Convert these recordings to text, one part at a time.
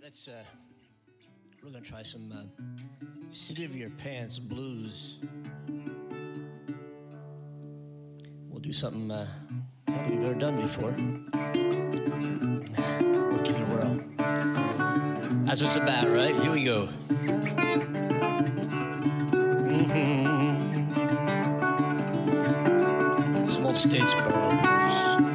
right, let's. Uh, we're gonna try some uh, "City of Your Pants" blues. We'll do something uh, I think we've ever done before. We'll give it a whirl. That's what it's about, right? Here we go. Mm-hmm. Small states, borough blues.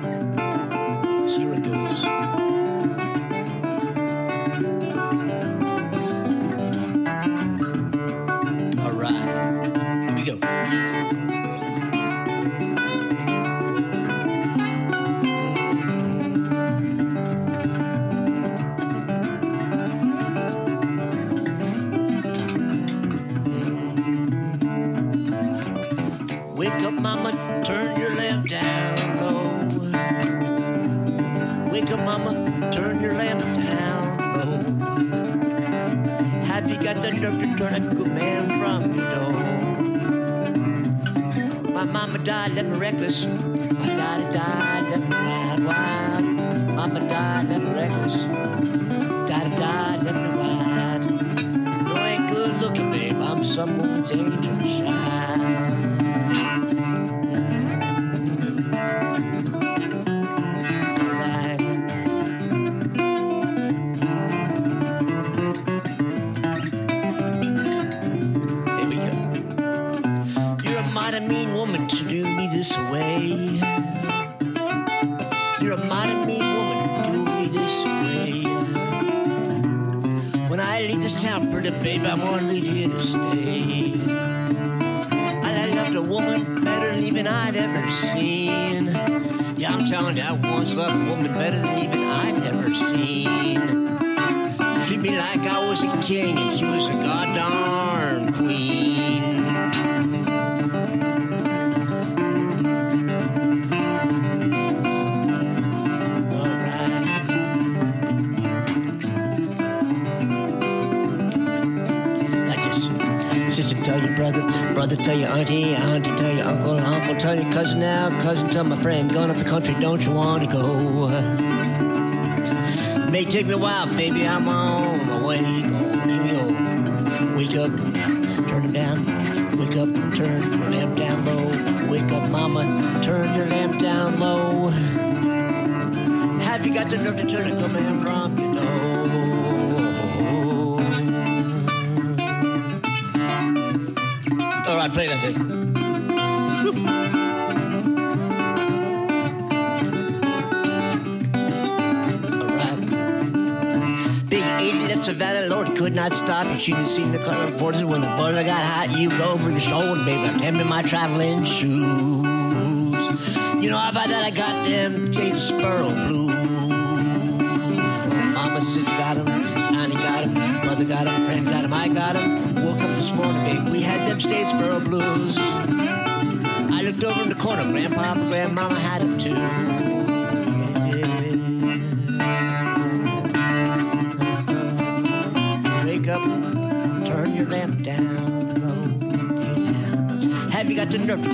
Died, left me reckless. Daddy died, left me wild, wild. Died, left me reckless. I'd ever seen. Yeah, I'm telling you, I once loved a woman better than even I'd ever seen. Treat me like I was a king and she was a goddamn queen. Brother tell your auntie, auntie tell your uncle, uncle tell your cousin now, cousin tell my friend, going up the country, don't you wanna go? May take me a while, baby, I'm on my way. Go. Wake up, turn it down. Wake up, turn your lamp down low. Wake up, mama, turn your lamp down low. Have you got the nerve to turn a command from your Right, play that thing. Big 80 left Savannah, Lord could not stop you. She didn't see the car reporters when the butter got hot. You go over your shoulder, baby. I'm hemming my traveling shoes. You know, how about that? I got them Jade Sparrow blues. Mama, sister got them, Auntie got them, brother got them, friend got them, I got them. This baby. We had them Statesboro blues. I looked over in the corner, Grandpa and Grandmama had them too. Wake up, turn your lamp down low. Have you got the nerve to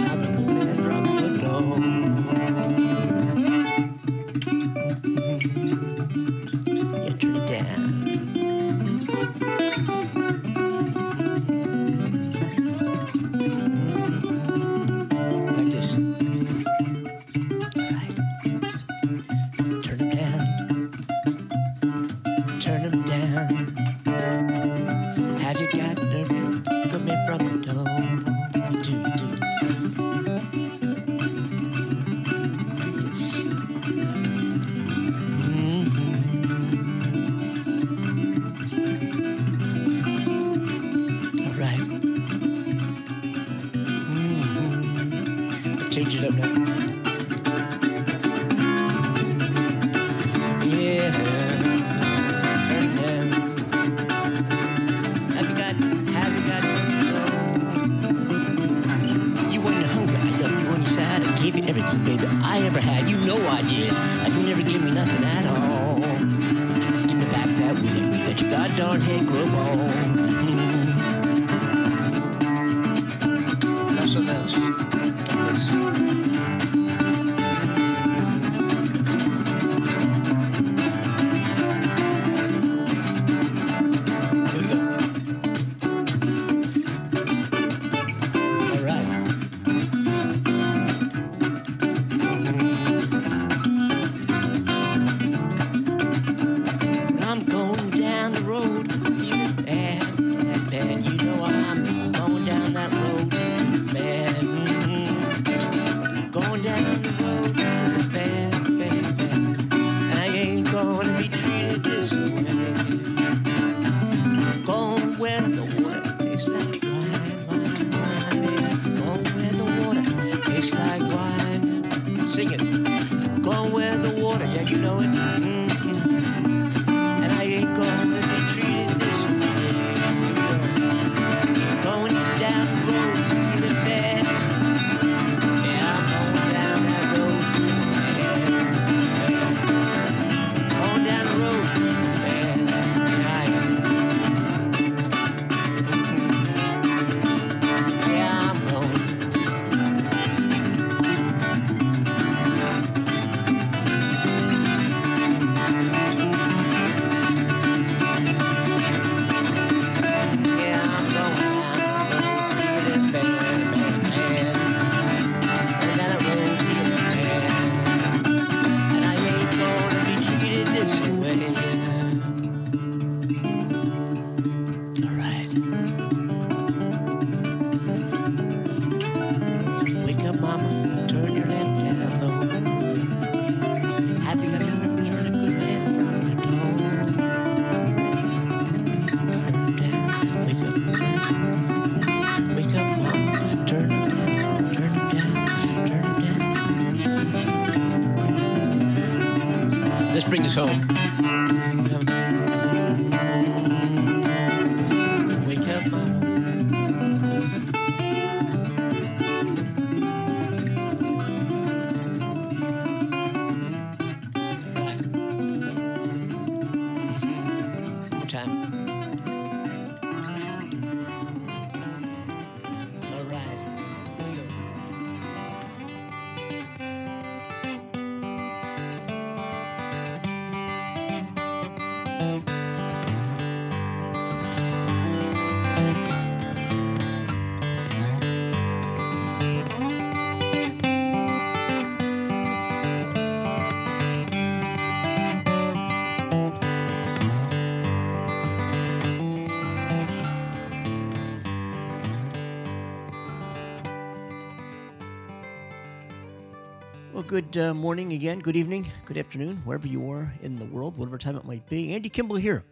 good uh, morning again, good evening, good afternoon, wherever you are in the world, whatever time it might be. Andy Kimbel here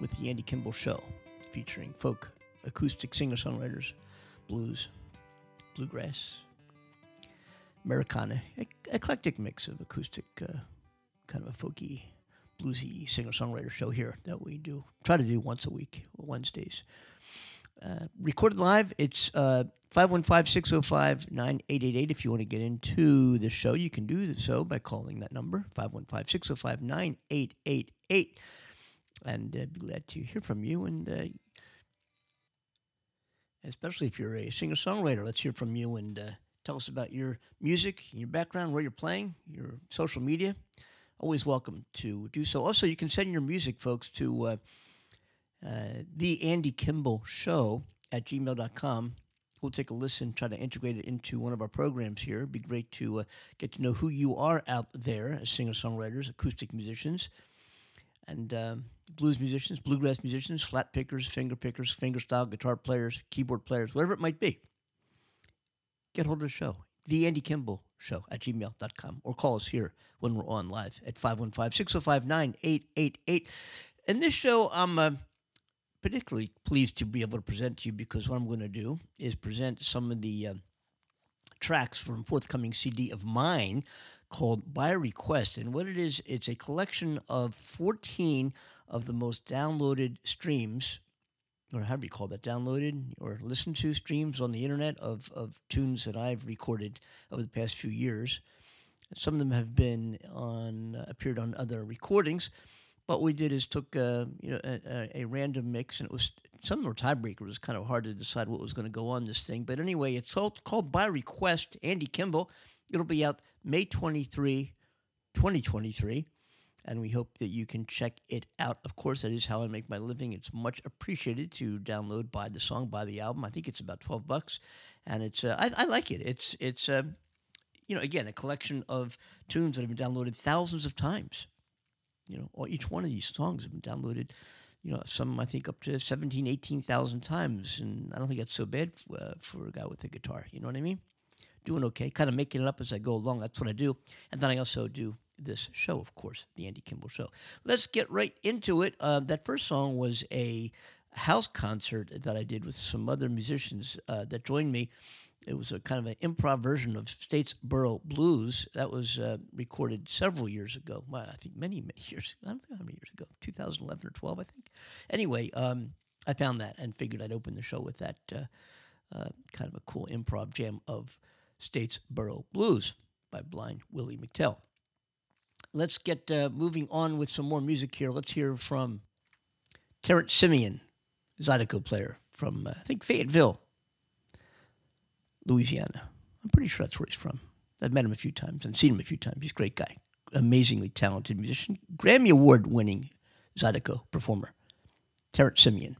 with the Andy Kimbel Show, featuring folk, acoustic singer songwriters, blues, bluegrass, Americana, e- eclectic mix of acoustic, uh, kind of a folky, bluesy singer songwriter show here that we do, try to do once a week, Wednesdays. Uh, recorded live. It's uh, 515-605-9888. If you want to get into the show, you can do so by calling that number, 515-605-9888. And uh, be glad to hear from you. And uh, especially if you're a singer-songwriter, let's hear from you and uh, tell us about your music, your background, where you're playing, your social media. Always welcome to do so. Also, you can send your music, folks, to... Uh, uh, the Andy Kimbel Show at gmail.com. We'll take a listen, try to integrate it into one of our programs here. It'd be great to uh, get to know who you are out there as singer songwriters, acoustic musicians, and um, blues musicians, bluegrass musicians, flat pickers, finger pickers, fingerstyle guitar players, keyboard players, whatever it might be. Get hold of the show, the Andy Kimbel Show at gmail.com, or call us here when we're on live at 515 605 9888. In this show, I'm. Uh, particularly pleased to be able to present to you because what I'm going to do is present some of the uh, tracks from forthcoming CD of mine called By Request. And what it is, it's a collection of 14 of the most downloaded streams, or how do you call that, downloaded or listened to streams on the internet of, of tunes that I've recorded over the past few years. Some of them have been on, appeared on other recordings. What we did is took uh, you know a, a, a random mix, and it was some were tiebreaker. It was kind of hard to decide what was going to go on this thing. But anyway, it's all called by request. Andy Kimbel. It'll be out May 23, 2023, and we hope that you can check it out. Of course, that is how I make my living. It's much appreciated to download, buy the song, buy the album. I think it's about 12 bucks, and it's uh, I, I like it. It's it's uh, you know again a collection of tunes that have been downloaded thousands of times you know, or each one of these songs have been downloaded, you know, some I think up to 17, 18,000 times. And I don't think that's so bad f- uh, for a guy with a guitar. You know what I mean? Doing okay, kind of making it up as I go along. That's what I do. And then I also do this show, of course, the Andy Kimbel Show. Let's get right into it. Uh, that first song was a house concert that I did with some other musicians uh, that joined me It was a kind of an improv version of Statesboro Blues that was uh, recorded several years ago. Well, I think many, many years. I don't know how many years ago. 2011 or 12, I think. Anyway, um, I found that and figured I'd open the show with that uh, uh, kind of a cool improv jam of Statesboro Blues by Blind Willie McTell. Let's get uh, moving on with some more music here. Let's hear from Terrance Simien, Zydeco player from, uh, I think, Fayetteville, Louisiana. I'm pretty sure that's where he's from. I've met him a few times and seen him a few times. He's a great guy, amazingly talented musician, Grammy Award winning Zydeco performer, Terrance Simien.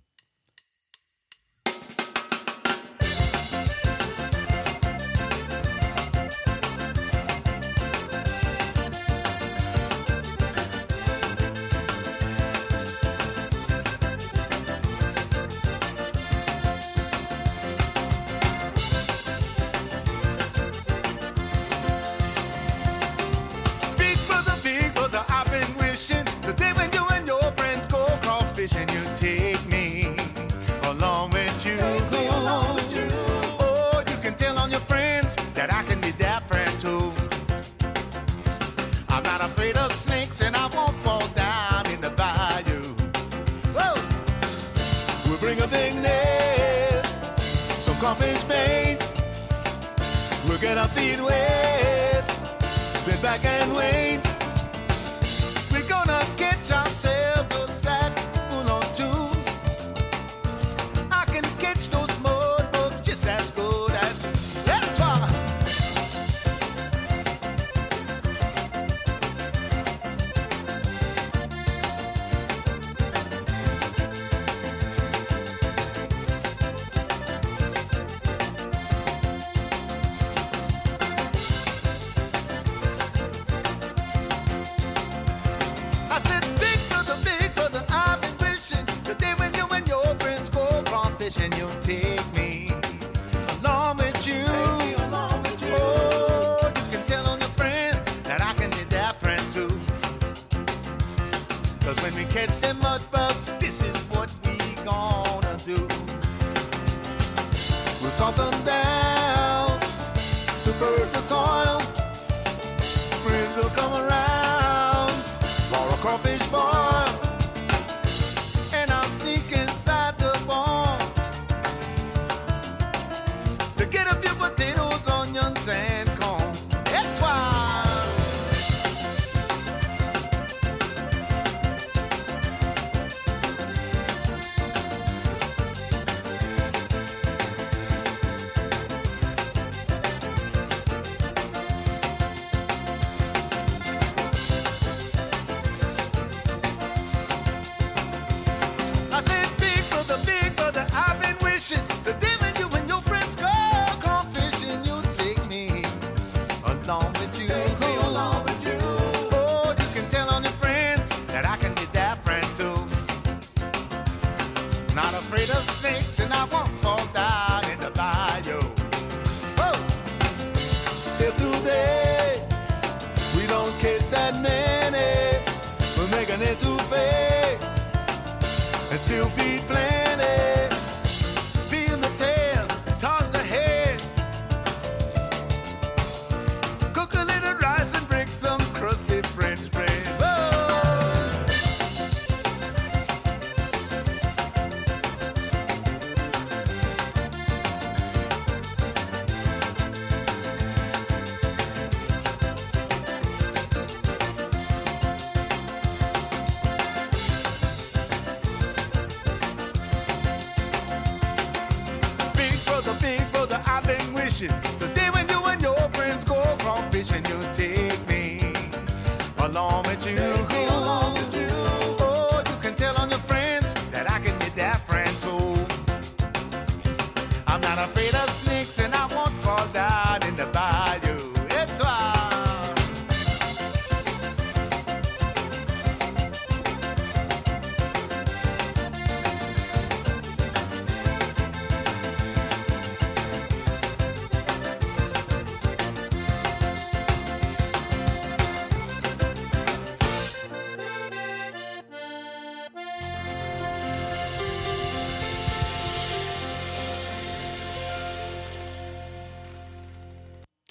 Sit back and wait.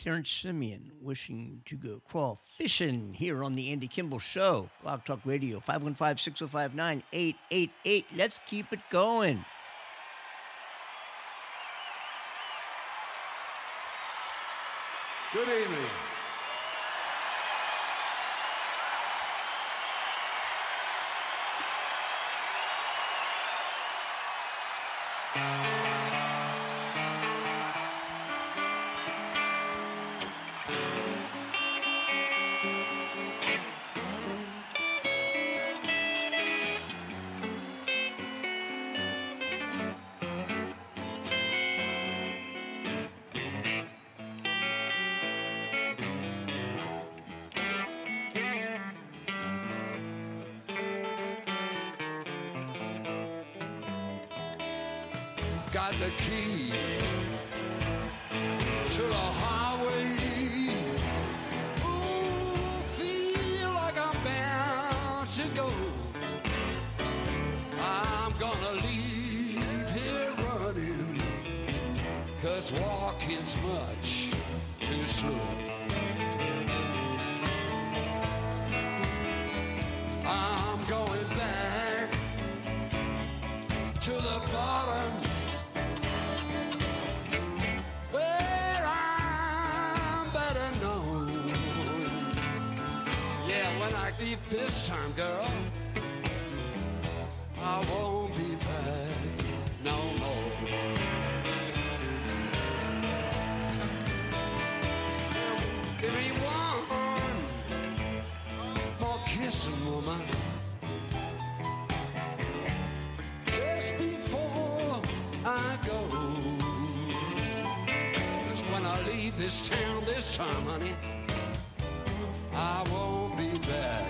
Terrance Simien wishing to go crawl fishing here on the Andy Kimbel Show, Blog Talk Radio, 515 605 9888. Let's keep it going. Good evening. this town this time, honey. I won't be back.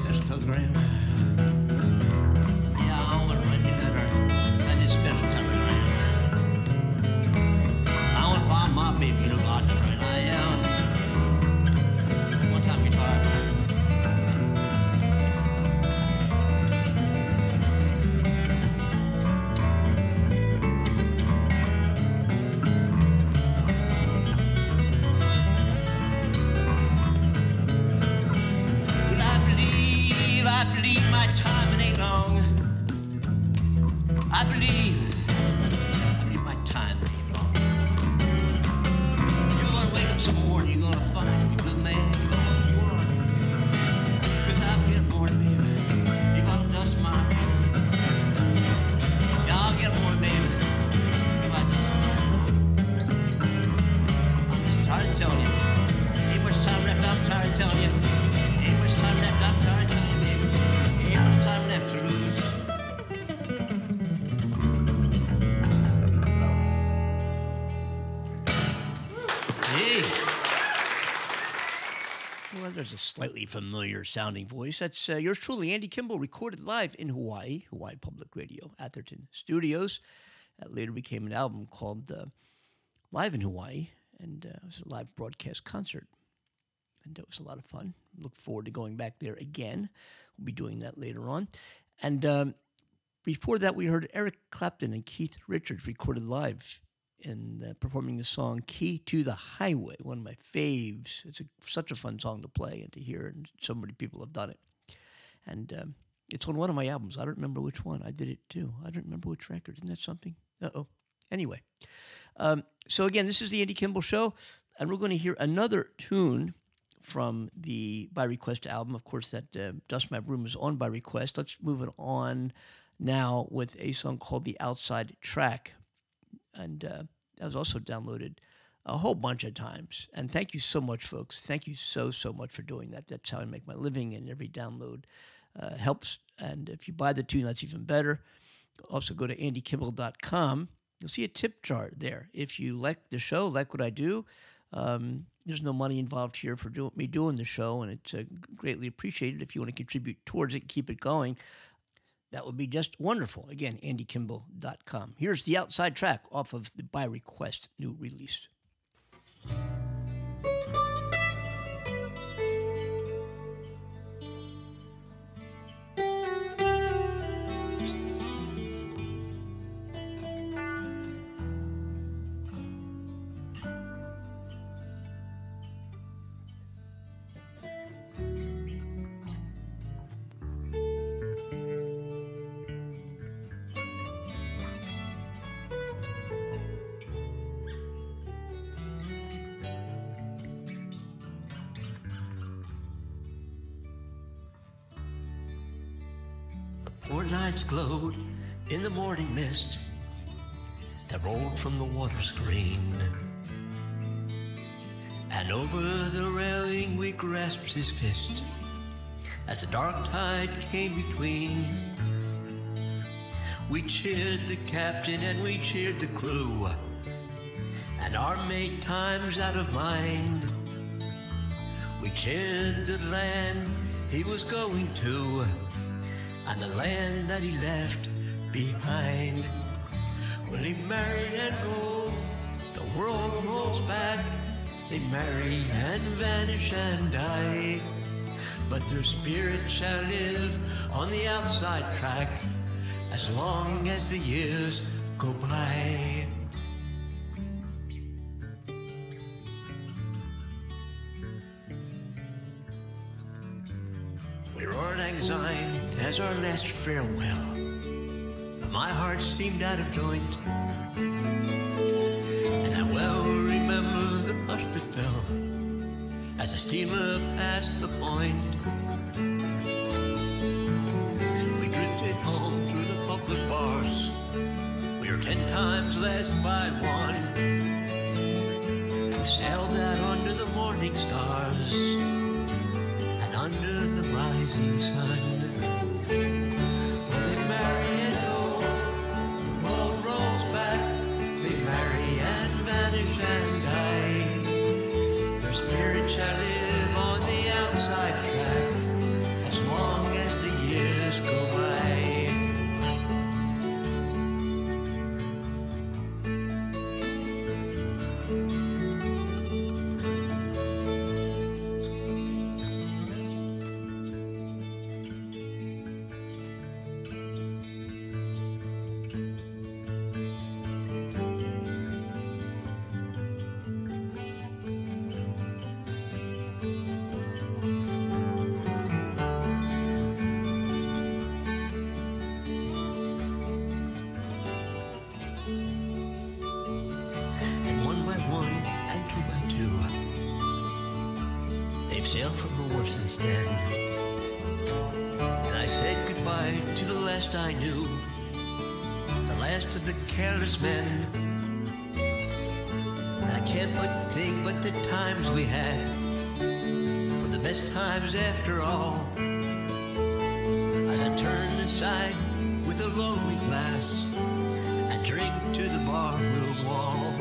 There's a slightly familiar sounding voice. That's uh, yours truly, Andy Kimbel, recorded live in Hawaii, Hawaii Public Radio, Atherton Studios. That later became an album called uh, Live in Hawaii, and uh, it was a live broadcast concert. And it was a lot of fun. Look forward to going back there again. We'll be doing that later on. And um, before that, we heard Eric Clapton and Keith Richards recorded live in uh, performing the song Key to the Highway, one of my faves. It's a, such a fun song to play and to hear, and so many people have done it. And um, it's on one of my albums. I don't remember which one. I did it too. I don't remember which record. Isn't that something? Uh oh. Anyway, um, so again, this is the Andy Kimbel Show, and we're going to hear another tune from the By Request album. Of course, that uh, Dust My Broom is on By Request. Let's move it on now with a song called The Outside Track. And uh, that was also downloaded a whole bunch of times. And thank you so much, folks. Thank you so, so much for doing that. That's how I make my living, and every download uh, helps. And if you buy the tune, that's even better. Also, go to andykimbel.com. You'll see a tip jar there. If you like the show, like what I do, um, there's no money involved here for do- me doing the show, and it's uh, greatly appreciated if you want to contribute towards it, keep it going. That would be just wonderful. Again, andykimbel.com. Here's the outside track off of the By Request new release. As the dark tide came between. We cheered the captain and we cheered the crew, and our mate times out of mind. We cheered the land he was going to and the land that he left behind. Will he marry and go? The world rolls back. They marry and vanish and die but their spirit shall live on the outside track as long as the years go by. We roared anxiety as our last farewell, but my heart seemed out of joint. And I well remember the hush that fell as the steamer passed the point. times less by one. Sailed out under the morning stars and under the rising sun. instead. And I said goodbye to the last I knew, the last of the careless men. And I can't but think but the times we had were the best times after all. As I turn aside with a lonely glass and drink to the barroom wall.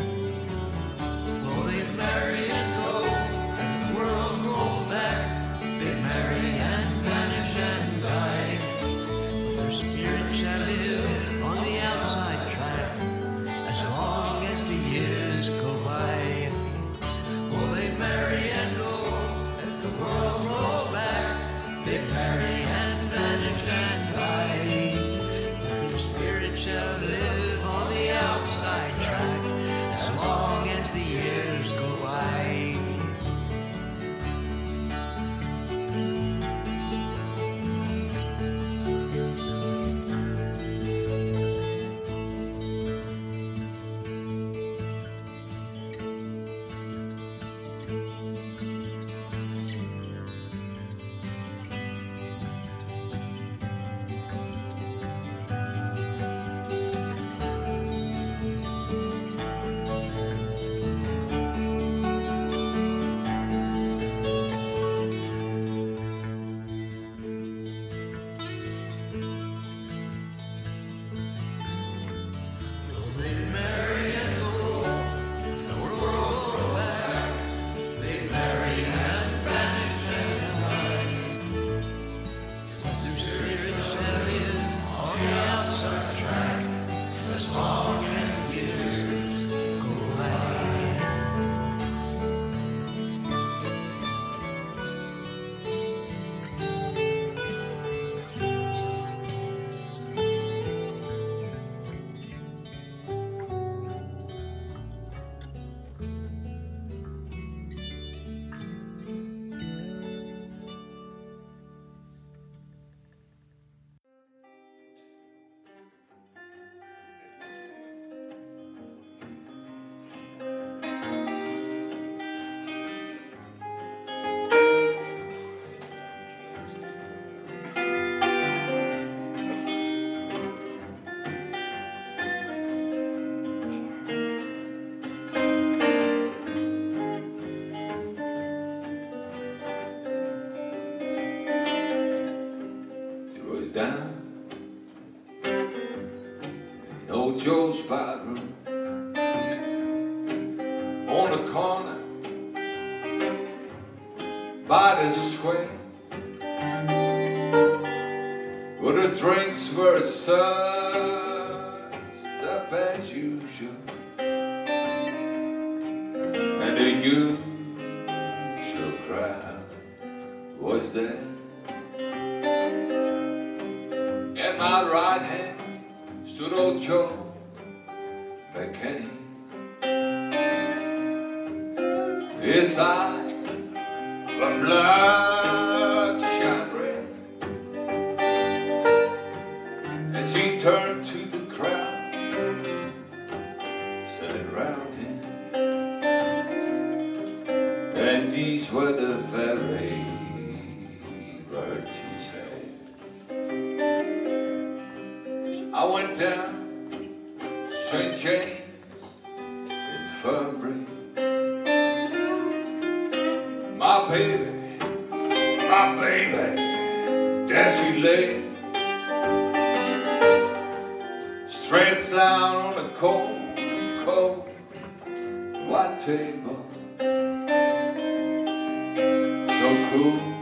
my baby, my baby, there she lay. Stretched out on the cold, cold white table. So cool.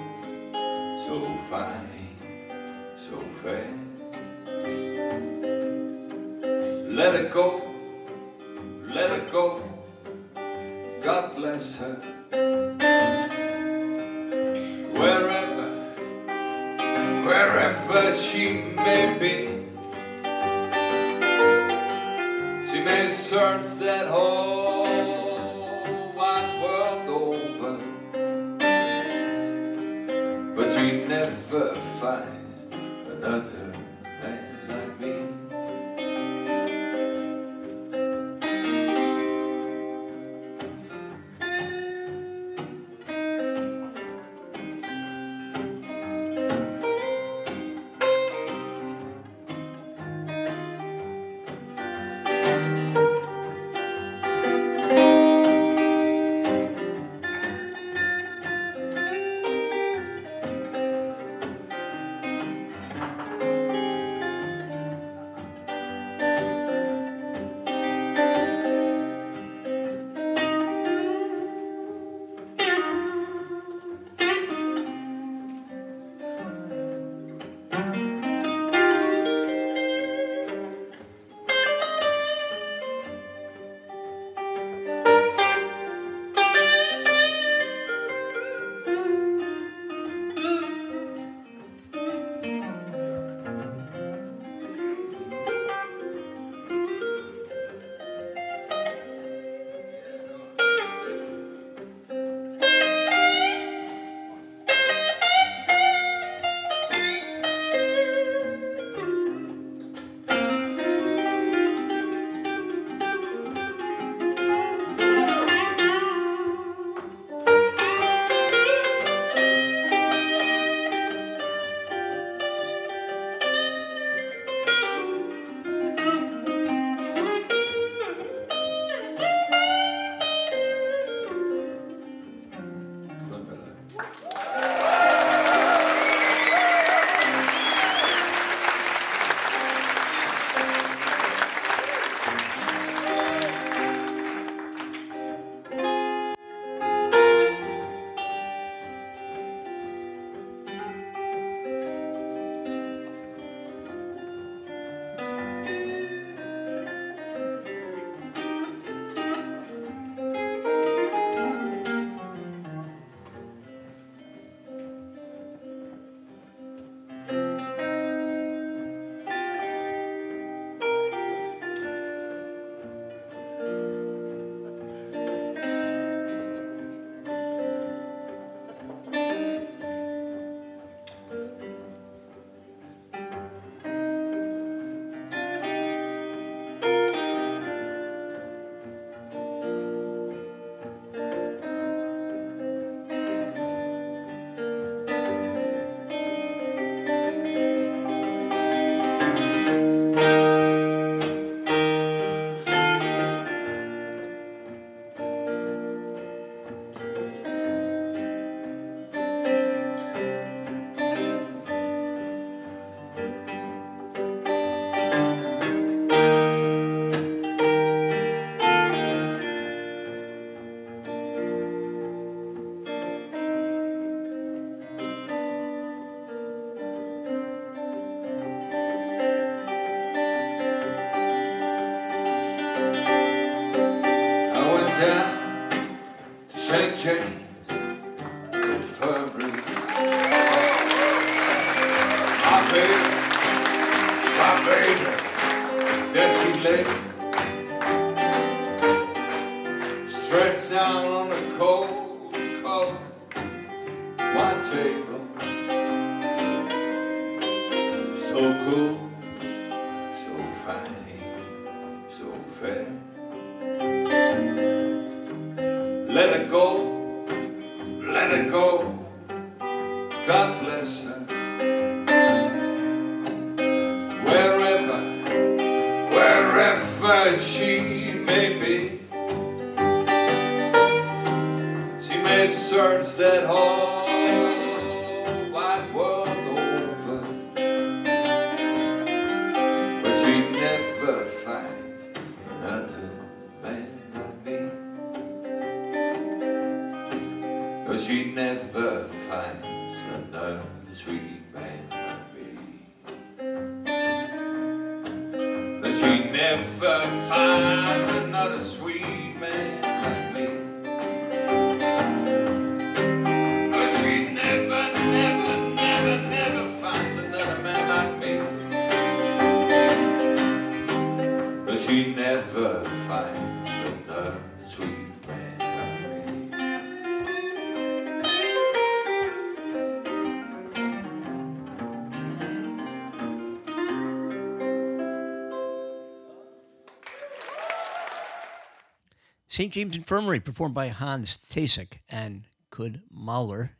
St. James Infirmary, performed by Hans Theessink and Kud Mahler.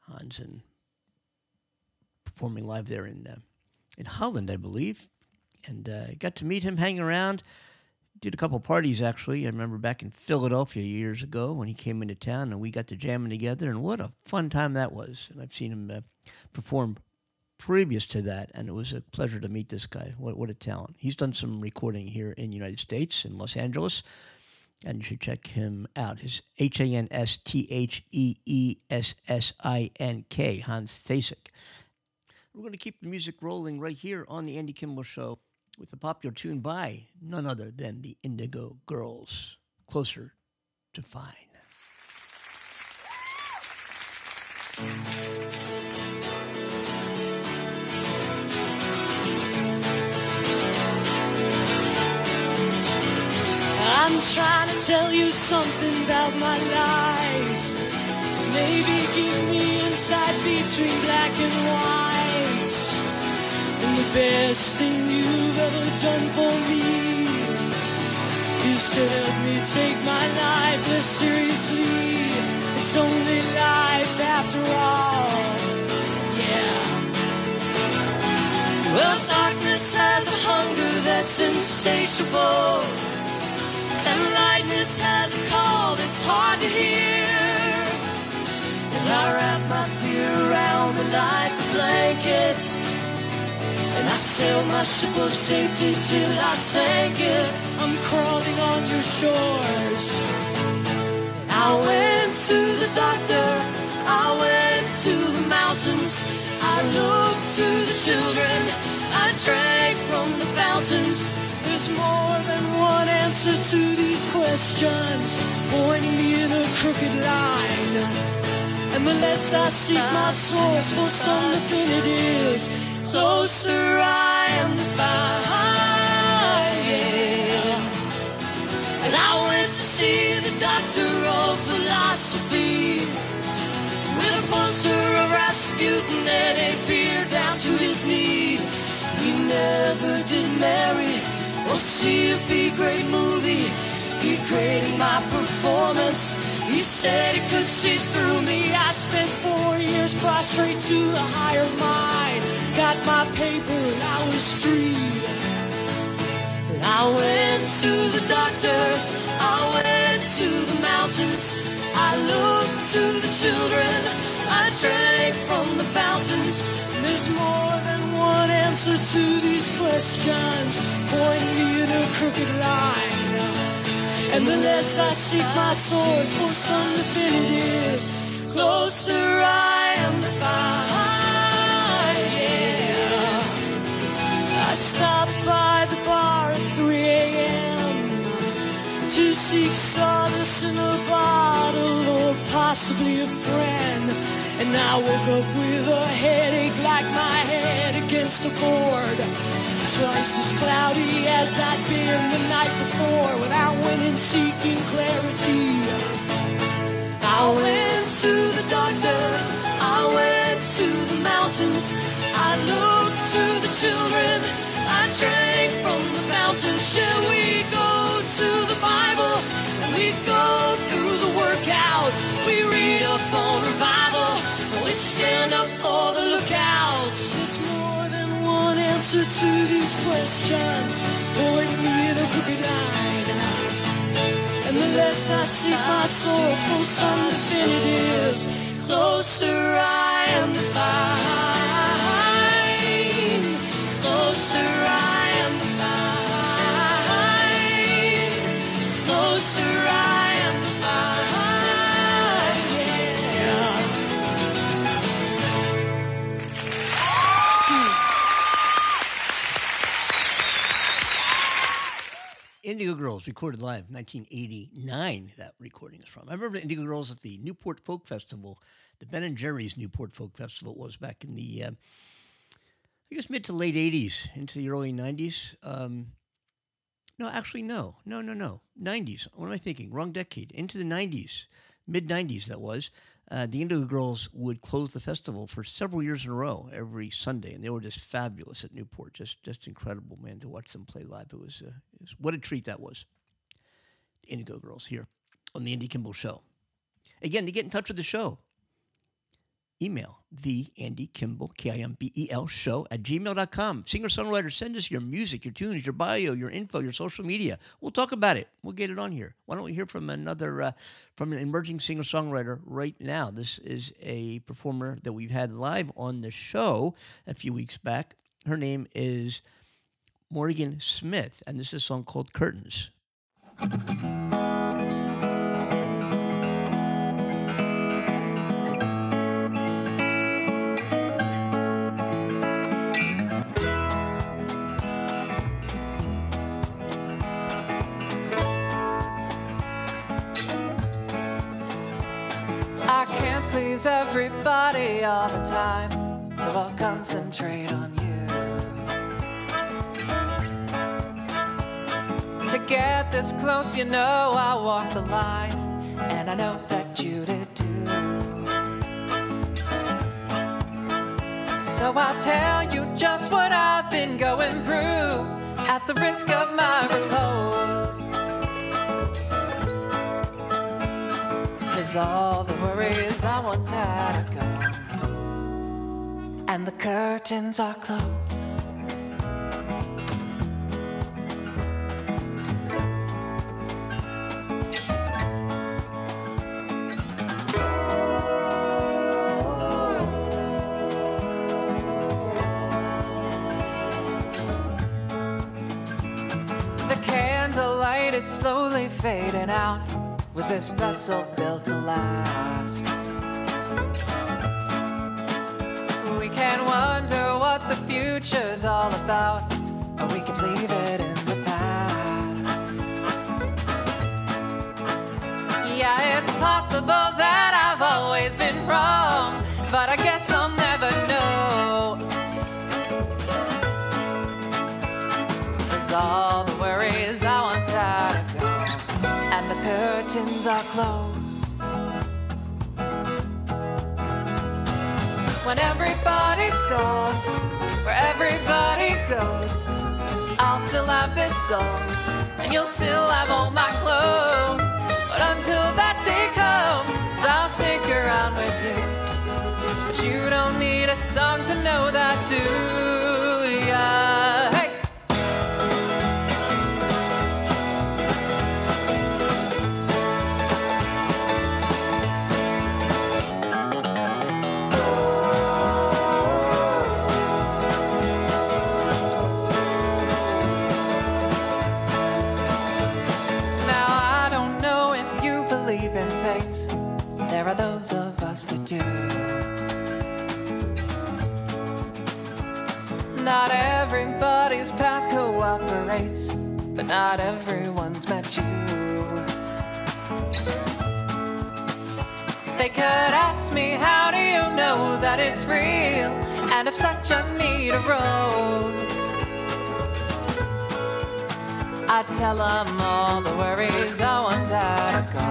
Hans and performing live there in uh, in Holland, I believe, and uh, got to meet him, hang around. Did a couple parties actually. I remember back in Philadelphia years ago when he came into town, and we got to jamming together, and what a fun time that was. And I've seen him uh, perform previous to that, and it was a pleasure to meet this guy. What what a talent! He's done some recording here in the United States in Los Angeles and you should check him out. His H A N S T H E E S S I N K, Hans Theessink. We're going to keep the music rolling right here on the Andy Kimbel Show with a popular tune by none other than the Indigo Girls, Closer to Fine. I'm trying to tell you something about my life. Maybe give me insight between black and white. And the best thing you've ever done for me is to help me take my life less seriously. It's only life after all. Yeah. Well, darkness has a hunger that's insatiable. And lightness has a call that's hard to hear. And I wrap my fear around me like a blanket. And I sail my ship of safety till I sank it. I'm crawling on your shores. I went to the doctor. I went to the mountains. I looked to the children. I drank from the fountains. There's more than one answer to these questions, pointing me in a crooked line. And the less I seek my source for some definitives, closer I am to find. And I went to see the doctor of philosophy with a poster of Rasputin and a beard down to his knee. We never did marry or see a B grade movie. He graded my performance. He said he could see through me. I spent four years prostrate to a higher mind. Got my paper and I was free. And I went to the doctor. I went to the mountains. I looked to the children. I drank from the fountains. There's more than one answer to these questions, pointing me in a crooked line. And the less I seek my source for some definitives, closer I am to find. Yeah. I stopped by the bar at 3 a.m. to seek solace in a bottle or possibly a friend. And I woke up with a headache like my head against the board. Twice as cloudy as I'd been the night before when I went in seeking clarity. I went to the doctor, I went to the mountains, I looked to the children, I drank from the fountain. Shall we go to the Bible? or the lookouts. There's more than one answer to these questions, pointing me in crooked eye. And the less I seek my source for some definitive, closer I am to find. Indigo Girls recorded live 1989. That recording is from. I remember Indigo Girls at the Newport Folk Festival, the Ben and Jerry's Newport Folk Festival was back in the, uh, I guess mid to late 80s into the early 90s. Um, no, actually, no, no, no, no. 90s. What am I thinking? Wrong decade. Into the 90s, mid 90s. That was. Uh, the Indigo Girls would close the festival for several years in a row every Sunday, and they were just fabulous at Newport. Just, just incredible, man, to watch them play live. It was, uh, it was what a treat that was. The Indigo Girls here on the Andy Kimbel Show. Again, to get in touch with the show, email the Andy Kimbel, K I M B E L show at gmail.com. Singer songwriter, send us your music, your tunes, your bio, your info, your social media. We'll talk about it. We'll get it on here. Why don't we hear from another, uh, from an emerging singer songwriter right now? This is a performer that we've had live on the show a few weeks back. Her name is Morgan Smith, and this is a song called Curtains. I can't please everybody all the time, so I'll concentrate on you. To get this close, you know I walk the line, and I know that you did too. So I'll tell you just what I've been going through at the risk of my repose. Cause all the worries I once had are gone, and the curtains are closed. The candlelight is slowly fading out. Was this vessel built to last? We can wonder what the future's all about, or we could leave it in the past. Yeah, it's possible curtains are closed. When everybody's gone, where everybody goes, I'll still have this song, and you'll still have all my clothes. But until that day comes, I'll stick around with you. But you don't need a song to know that, do ya? Not everyone's met you. They could ask me, How do you know that it's real? And if such a need arose, I tell them all the worries I once had gone.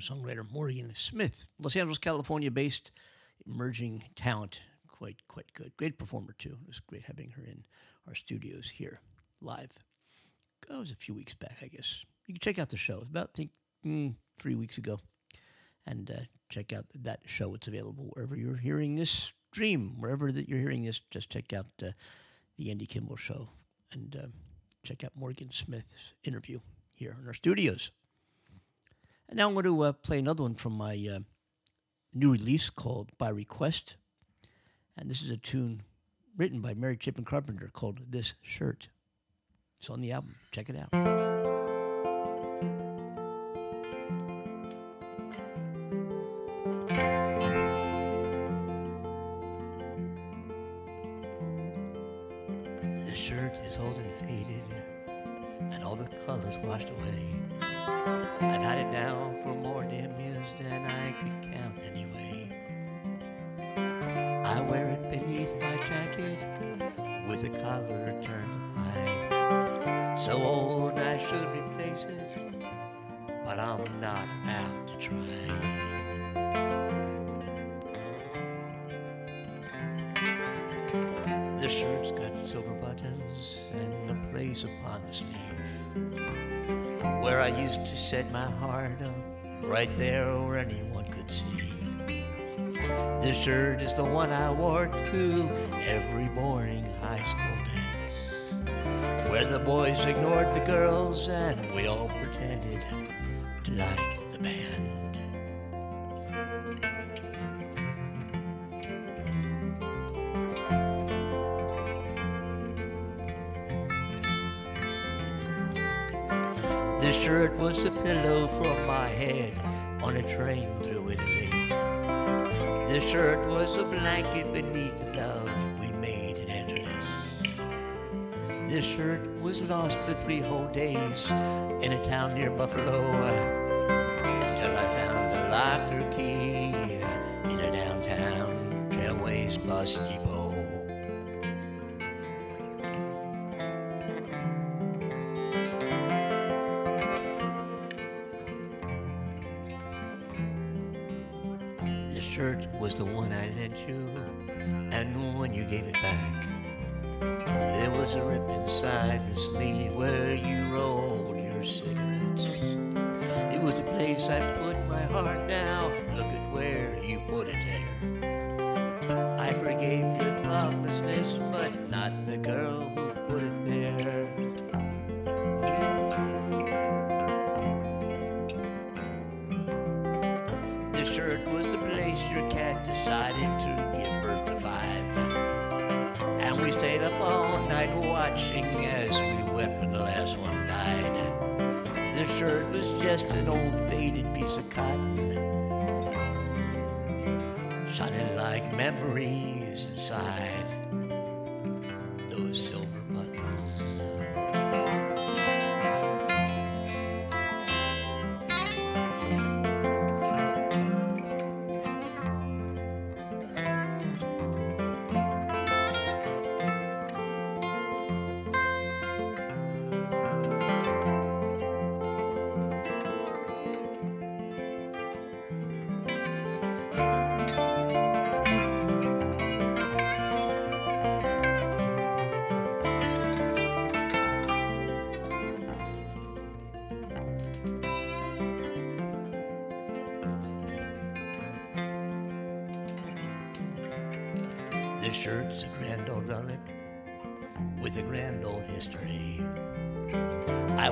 Singer songwriter Morgan Smith, Los Angeles, California based emerging talent. Quite, quite good. Great performer, too. It was great having her in our studios here live. That was a few weeks back, I guess. You can check out the show. About, I think, mm, three weeks ago. And uh, check out that show. It's available wherever you're hearing this stream, wherever that you're hearing this. Just check out uh, the Andy Kimbel Show and uh, check out Morgan Smith's interview here in our studios. And now I'm going to uh, play another one from my uh, new release called By Request. And this is a tune written by Mary Chapin Carpenter called This Shirt. It's on the album. Check it out. Boys ignored the girls and we all pretended to like the band. This shirt was the pillow for my head on a train through Italy. This shirt was a blanket beneath love was lost for three whole days in a town near Buffalo till I found the locker key in a downtown Trailways bus depot. The shirt was the one I lent you, and when you gave it back, there was a rip inside the sleeve where you rolled your cigarettes. Just an old faded piece of cotton, shining like memories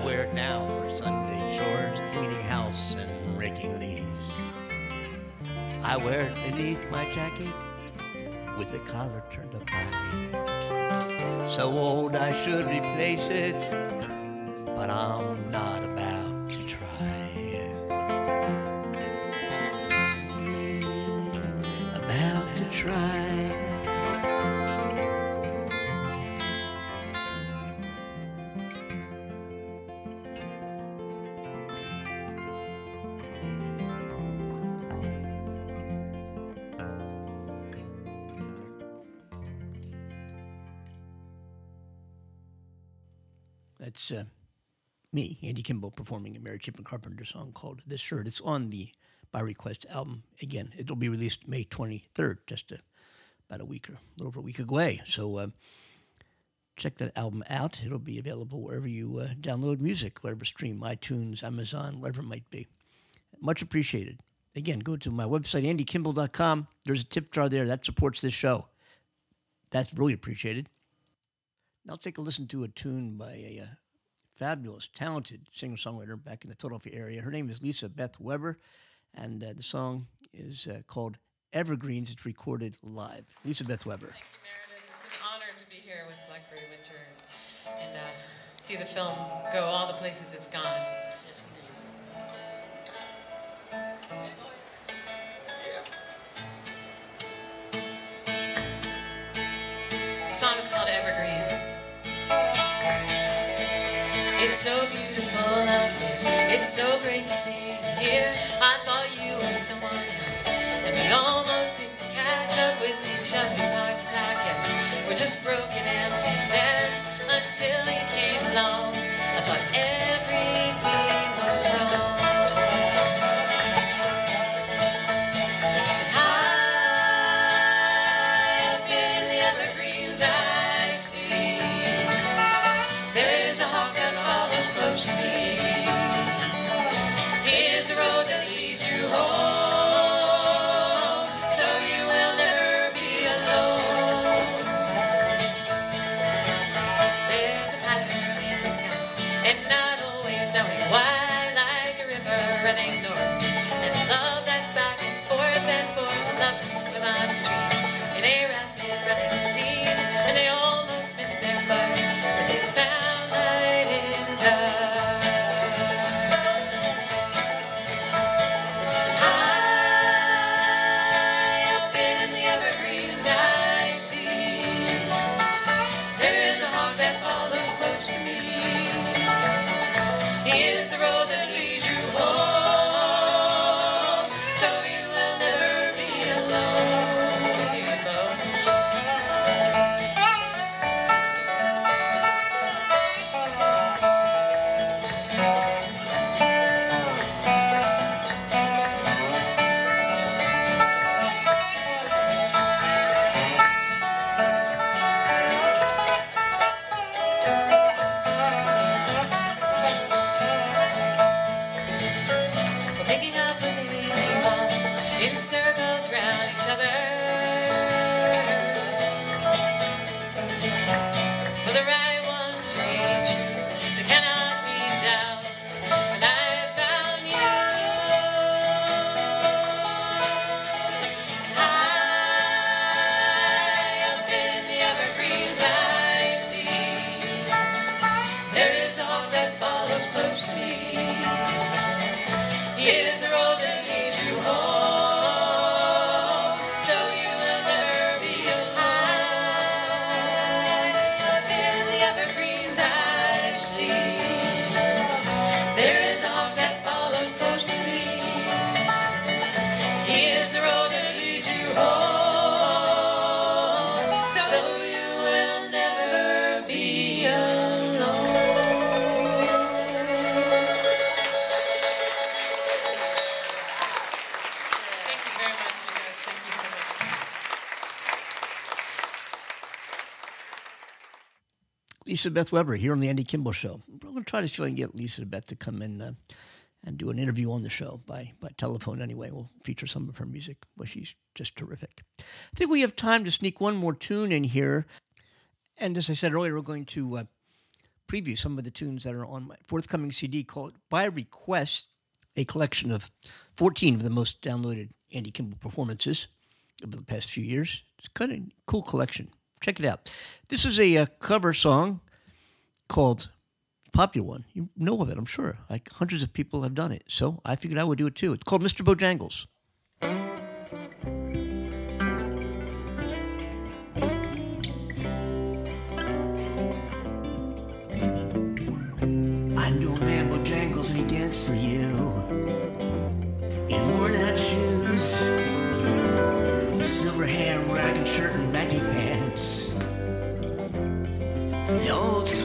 wear it now for Sunday chores, cleaning house and raking leaves. I wear it beneath my jacket with the collar turned up high. So old I should replace it, but I'm not about to try. About to try. Me, Andy Kimbel, performing a Mary Chapin Carpenter song called This Shirt. It's on the By Request album. Again, it'll be released May 23rd, just a, about a week or a little over a week away. So uh, check that album out. It'll be available wherever you uh, download music, whatever stream, iTunes, Amazon, whatever it might be. Much appreciated. Again, go to my website, andykimbel.com. There's a tip jar there that supports this show. That's really appreciated. Now take a listen to a tune by a uh, fabulous, talented singer songwriter back in the Philadelphia area. Her name is Lisa Beth Weber, and uh, the song is uh, called Evergreens. It's recorded live. Lisa Beth Weber. Thank you, Meredith. It's an honor to be here with Blackberry Winter and uh, see the film go all the places it's gone. So beautiful out here. It's so great to see you here. I thought you were someone else. And we almost didn't catch up with each other's hearts, I guess. We're just broken emptiness until Lisa Beth Weber here on the Andy Kimbel Show. We're going to try to see if I can get Lisa Beth to come in uh, and do an interview on the show by, by telephone anyway. We'll feature some of her music. Well, she's just terrific. I think we have time to sneak one more tune in here. And as I said earlier, we're going to uh, preview some of the tunes that are on my forthcoming CD called By Request, a collection of 14 of the most downloaded Andy Kimbel performances over the past few years. It's kind of a cool collection. Check it out. This is a, uh cover song called popular one. You know of it, I'm sure. Like hundreds of people have done it. So I figured I would do it too. It's called Mr. Bojangles. I know a man Bojangles and he danced for you in worn out shoes, silver hair, ragged shirt, and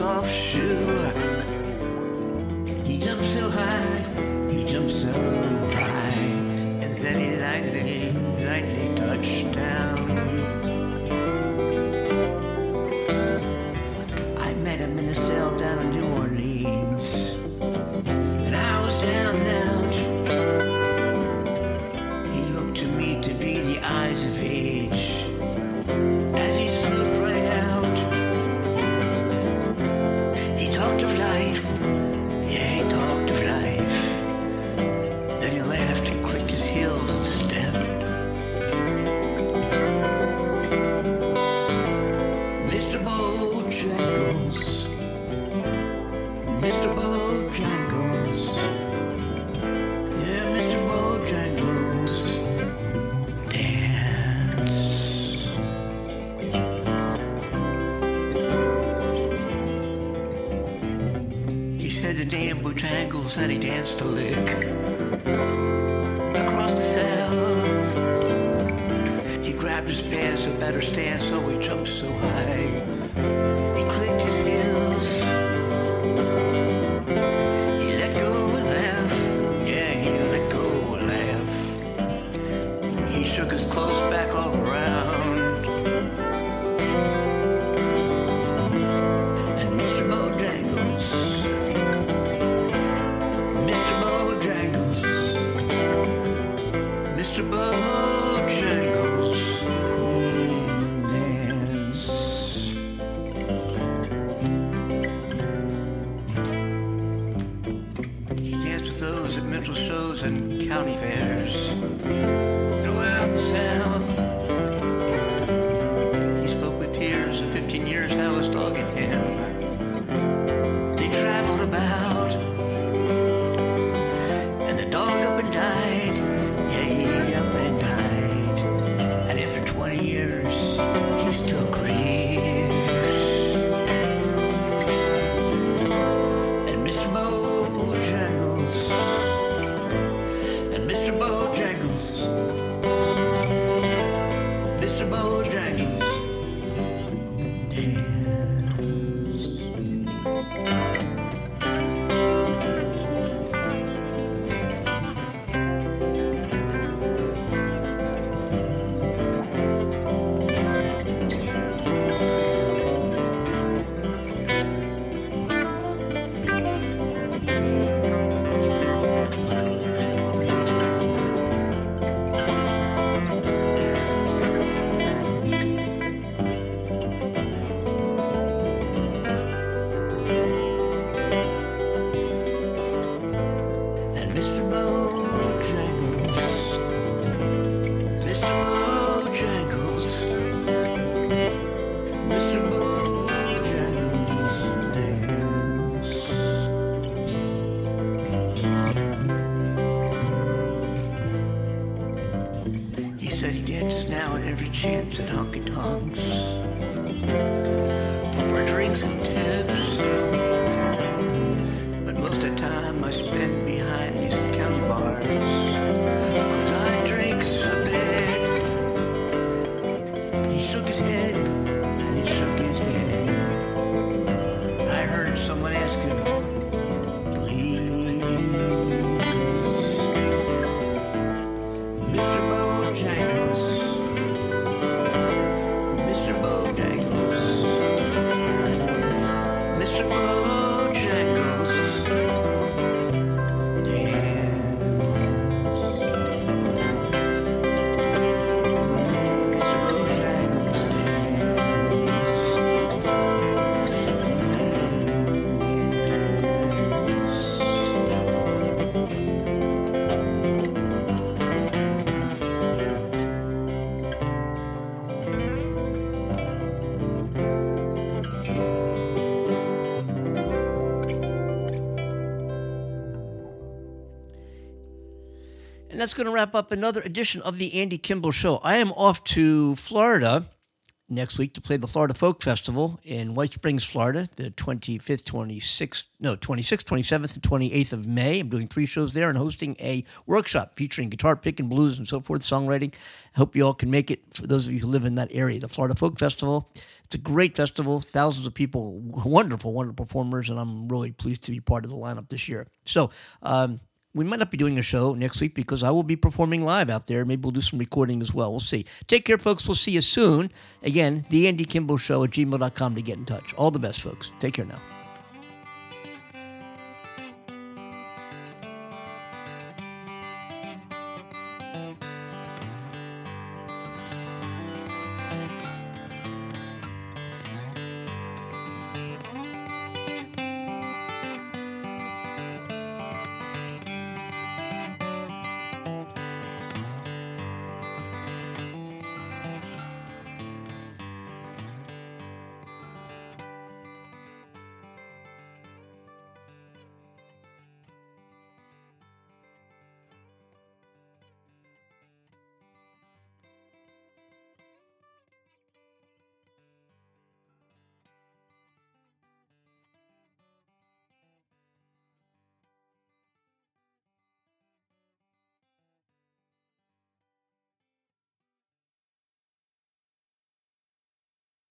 soft shoe that's going to wrap up another edition of the Andy Kimbel Show. I am off to Florida next week to play the Florida Folk Festival in White Springs, Florida, the 25th, 26th, no, 26th, 27th, and 28th of May. I'm doing three shows there and hosting a workshop featuring guitar picking, blues, and so forth, songwriting. I hope you all can make it for those of you who live in that area. The Florida Folk Festival. It's a great festival, thousands of people, wonderful, wonderful performers, and I'm really pleased to be part of the lineup this year. So, um, we might not be doing a show next week because I will be performing live out there. Maybe we'll do some recording as well. We'll see. Take care, folks. We'll see you soon. Again, the Andy Kimbel Show at gmail.com to get in touch. All the best, folks. Take care now.